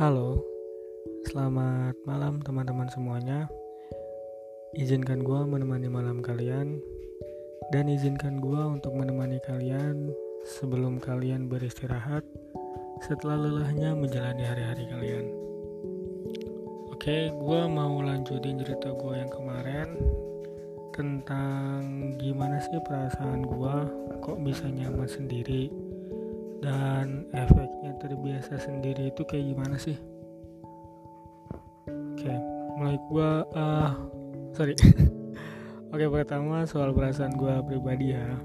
Halo, selamat malam teman-teman semuanya. Izinkan gue menemani malam kalian, dan izinkan gue untuk menemani kalian sebelum kalian beristirahat setelah lelahnya menjalani hari-hari kalian. Oke, gue mau lanjutin cerita gue yang kemarin tentang gimana sih perasaan gue kok bisa nyaman sendiri dan efeknya terbiasa sendiri itu kayak gimana sih? Oke okay, mulai gua uh, sorry. Oke pertama soal perasaan gua pribadi ya.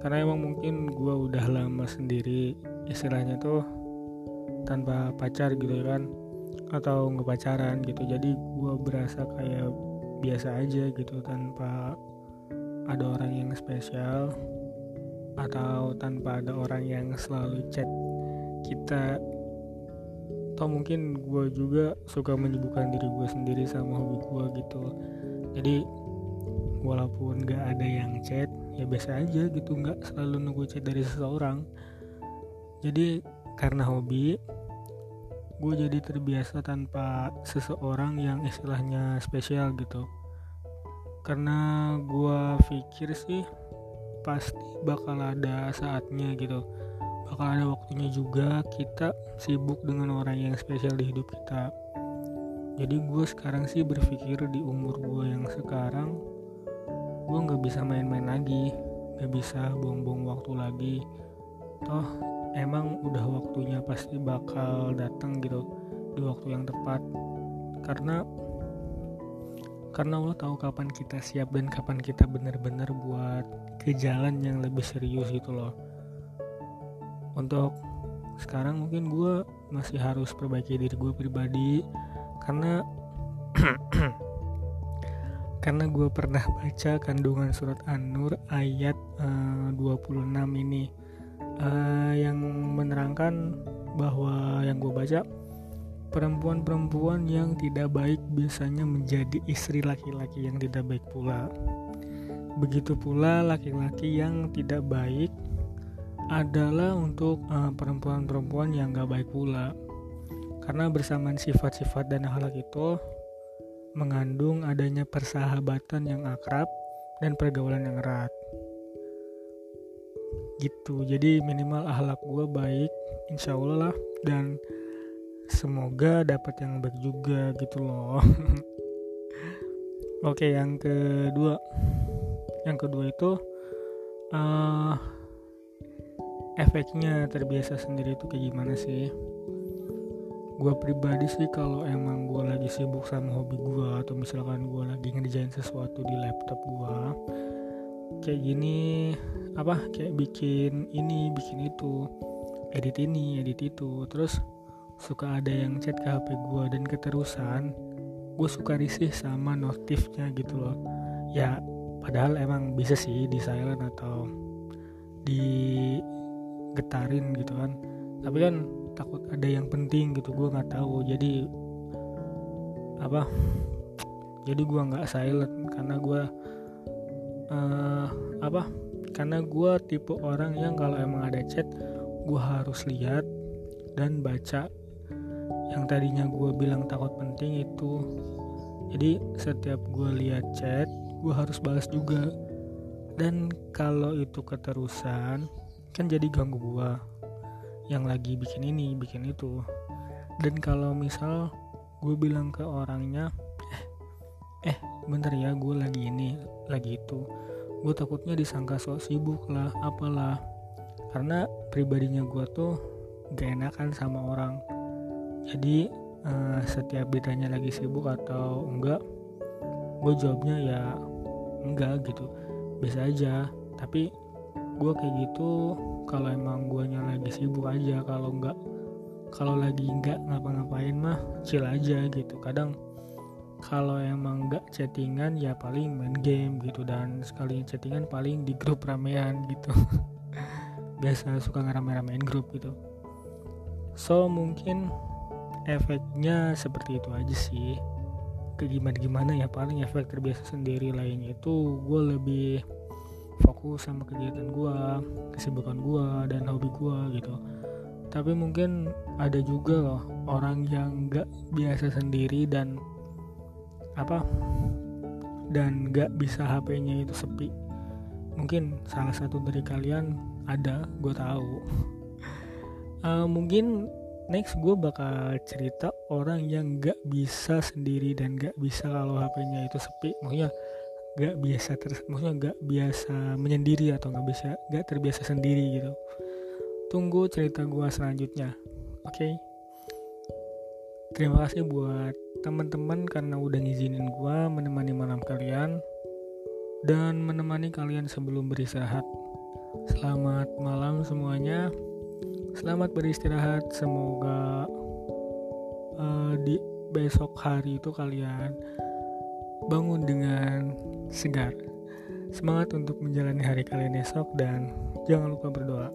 Karena emang mungkin gua udah lama sendiri istilahnya tuh tanpa pacar gitu ya kan? Atau nggak pacaran gitu. Jadi gua berasa kayak biasa aja gitu tanpa ada orang yang spesial atau tanpa ada orang yang selalu chat kita. Atau mungkin gue juga suka menyibukkan diri gue sendiri sama hobi gue gitu. Jadi walaupun gak ada yang chat ya biasa aja gitu. Nggak selalu nunggu chat dari seseorang. Jadi karena hobi gue jadi terbiasa tanpa seseorang yang istilahnya spesial gitu. Karena gue pikir sih pasti bakal ada saatnya gitu. Bakal ada waktunya juga kita sibuk dengan orang yang spesial di hidup kita. Jadi gue sekarang sih berpikir di umur gue yang sekarang gue nggak bisa main-main lagi nggak bisa buang-buang waktu lagi. Toh emang udah waktunya pasti bakal datang gitu di waktu yang tepat. Karena karena Allah tahu kapan kita siap dan kapan kita benar-benar buat ke jalan yang lebih serius gitu loh. Untuk sekarang mungkin gue masih harus perbaiki diri gue pribadi karena karena gue pernah baca kandungan surat An-Nur ayat eh, uh, 26 ini. Uh, yang menerangkan bahwa yang gue baca Perempuan-perempuan yang tidak baik biasanya menjadi istri laki-laki yang tidak baik pula. Begitu pula laki-laki yang tidak baik adalah untuk perempuan perempuan-perempuan yang gak baik pula. Karena bersamaan sifat-sifat dan akhlak itu mengandung adanya persahabatan yang akrab dan pergaulan yang erat. Gitu, jadi minimal akhlak gue baik, insya Allah lah, dan semoga dapat yang baik juga gitu loh. Oke yang kedua. Yang kedua itu uh, efeknya terbiasa sendiri itu kayak gimana sih? Gue pribadi sih kalau emang gue lagi sibuk sama hobi gue atau misalkan gue lagi ngerjain sesuatu di laptop gue kayak gini apa kayak bikin ini bikin itu edit ini edit itu. Terus suka ada yang chat ke HP gue dan keterusan gue suka risih sama notifnya gitu loh. Ya padahal emang bisa sih di silent atau di getarin gitu kan. Tapi kan takut ada yang penting gitu gue nggak tahu. Jadi apa jadi gue nggak silent karena gue uh, apa karena gue tipe orang yang kalau emang ada chat gue harus lihat dan baca yang tadinya gue bilang takut penting itu jadi setiap gue lihat chat gue harus balas juga. Dan kalau itu keterusan kan jadi ganggu gue yang lagi bikin ini bikin itu. Dan kalau misal gue bilang ke orangnya eh eh bentar ya gue lagi ini lagi itu. Gue takutnya disangka sok sibuk lah apalah. Karena pribadinya gue tuh gak enakan sama orang jadi uh, setiap ditanya lagi sibuk atau enggak gue jawabnya ya enggak gitu. Biasa aja. Tapi gue kayak gitu kalau emang guanya lagi sibuk aja. Kalau enggak kalau lagi enggak ngapa-ngapain mah chill aja gitu. Kadang kalau emang enggak chattingan ya paling main game gitu. Dan sekali chattingan paling di grup ramean gitu. Biasa suka ngerame-ramein grup gitu. So mungkin efeknya seperti itu aja sih. Ke gimana gimana ya paling efek terbiasa sendiri lainnya itu gue lebih fokus sama kegiatan gue kesibukan gue dan hobi gue gitu. Tapi mungkin ada juga loh orang yang gak biasa sendiri dan apa dan gak bisa HP-nya itu sepi. Mungkin salah satu dari kalian ada gue tahu. Uh, mungkin next gue bakal cerita orang yang gak bisa sendiri dan gak bisa kalau HP-nya itu sepi. Maksudnya gak biasa ter maksudnya gak biasa menyendiri atau gak bisa gak terbiasa sendiri gitu. Tunggu cerita gue selanjutnya oke? Okay? terima kasih buat teman-teman karena udah ngizinin gue menemani malam kalian dan menemani kalian sebelum beristirahat. Selamat malam semuanya selamat beristirahat semoga uh, di besok hari itu kalian bangun dengan segar. Semangat untuk menjalani hari kalian esok dan jangan lupa berdoa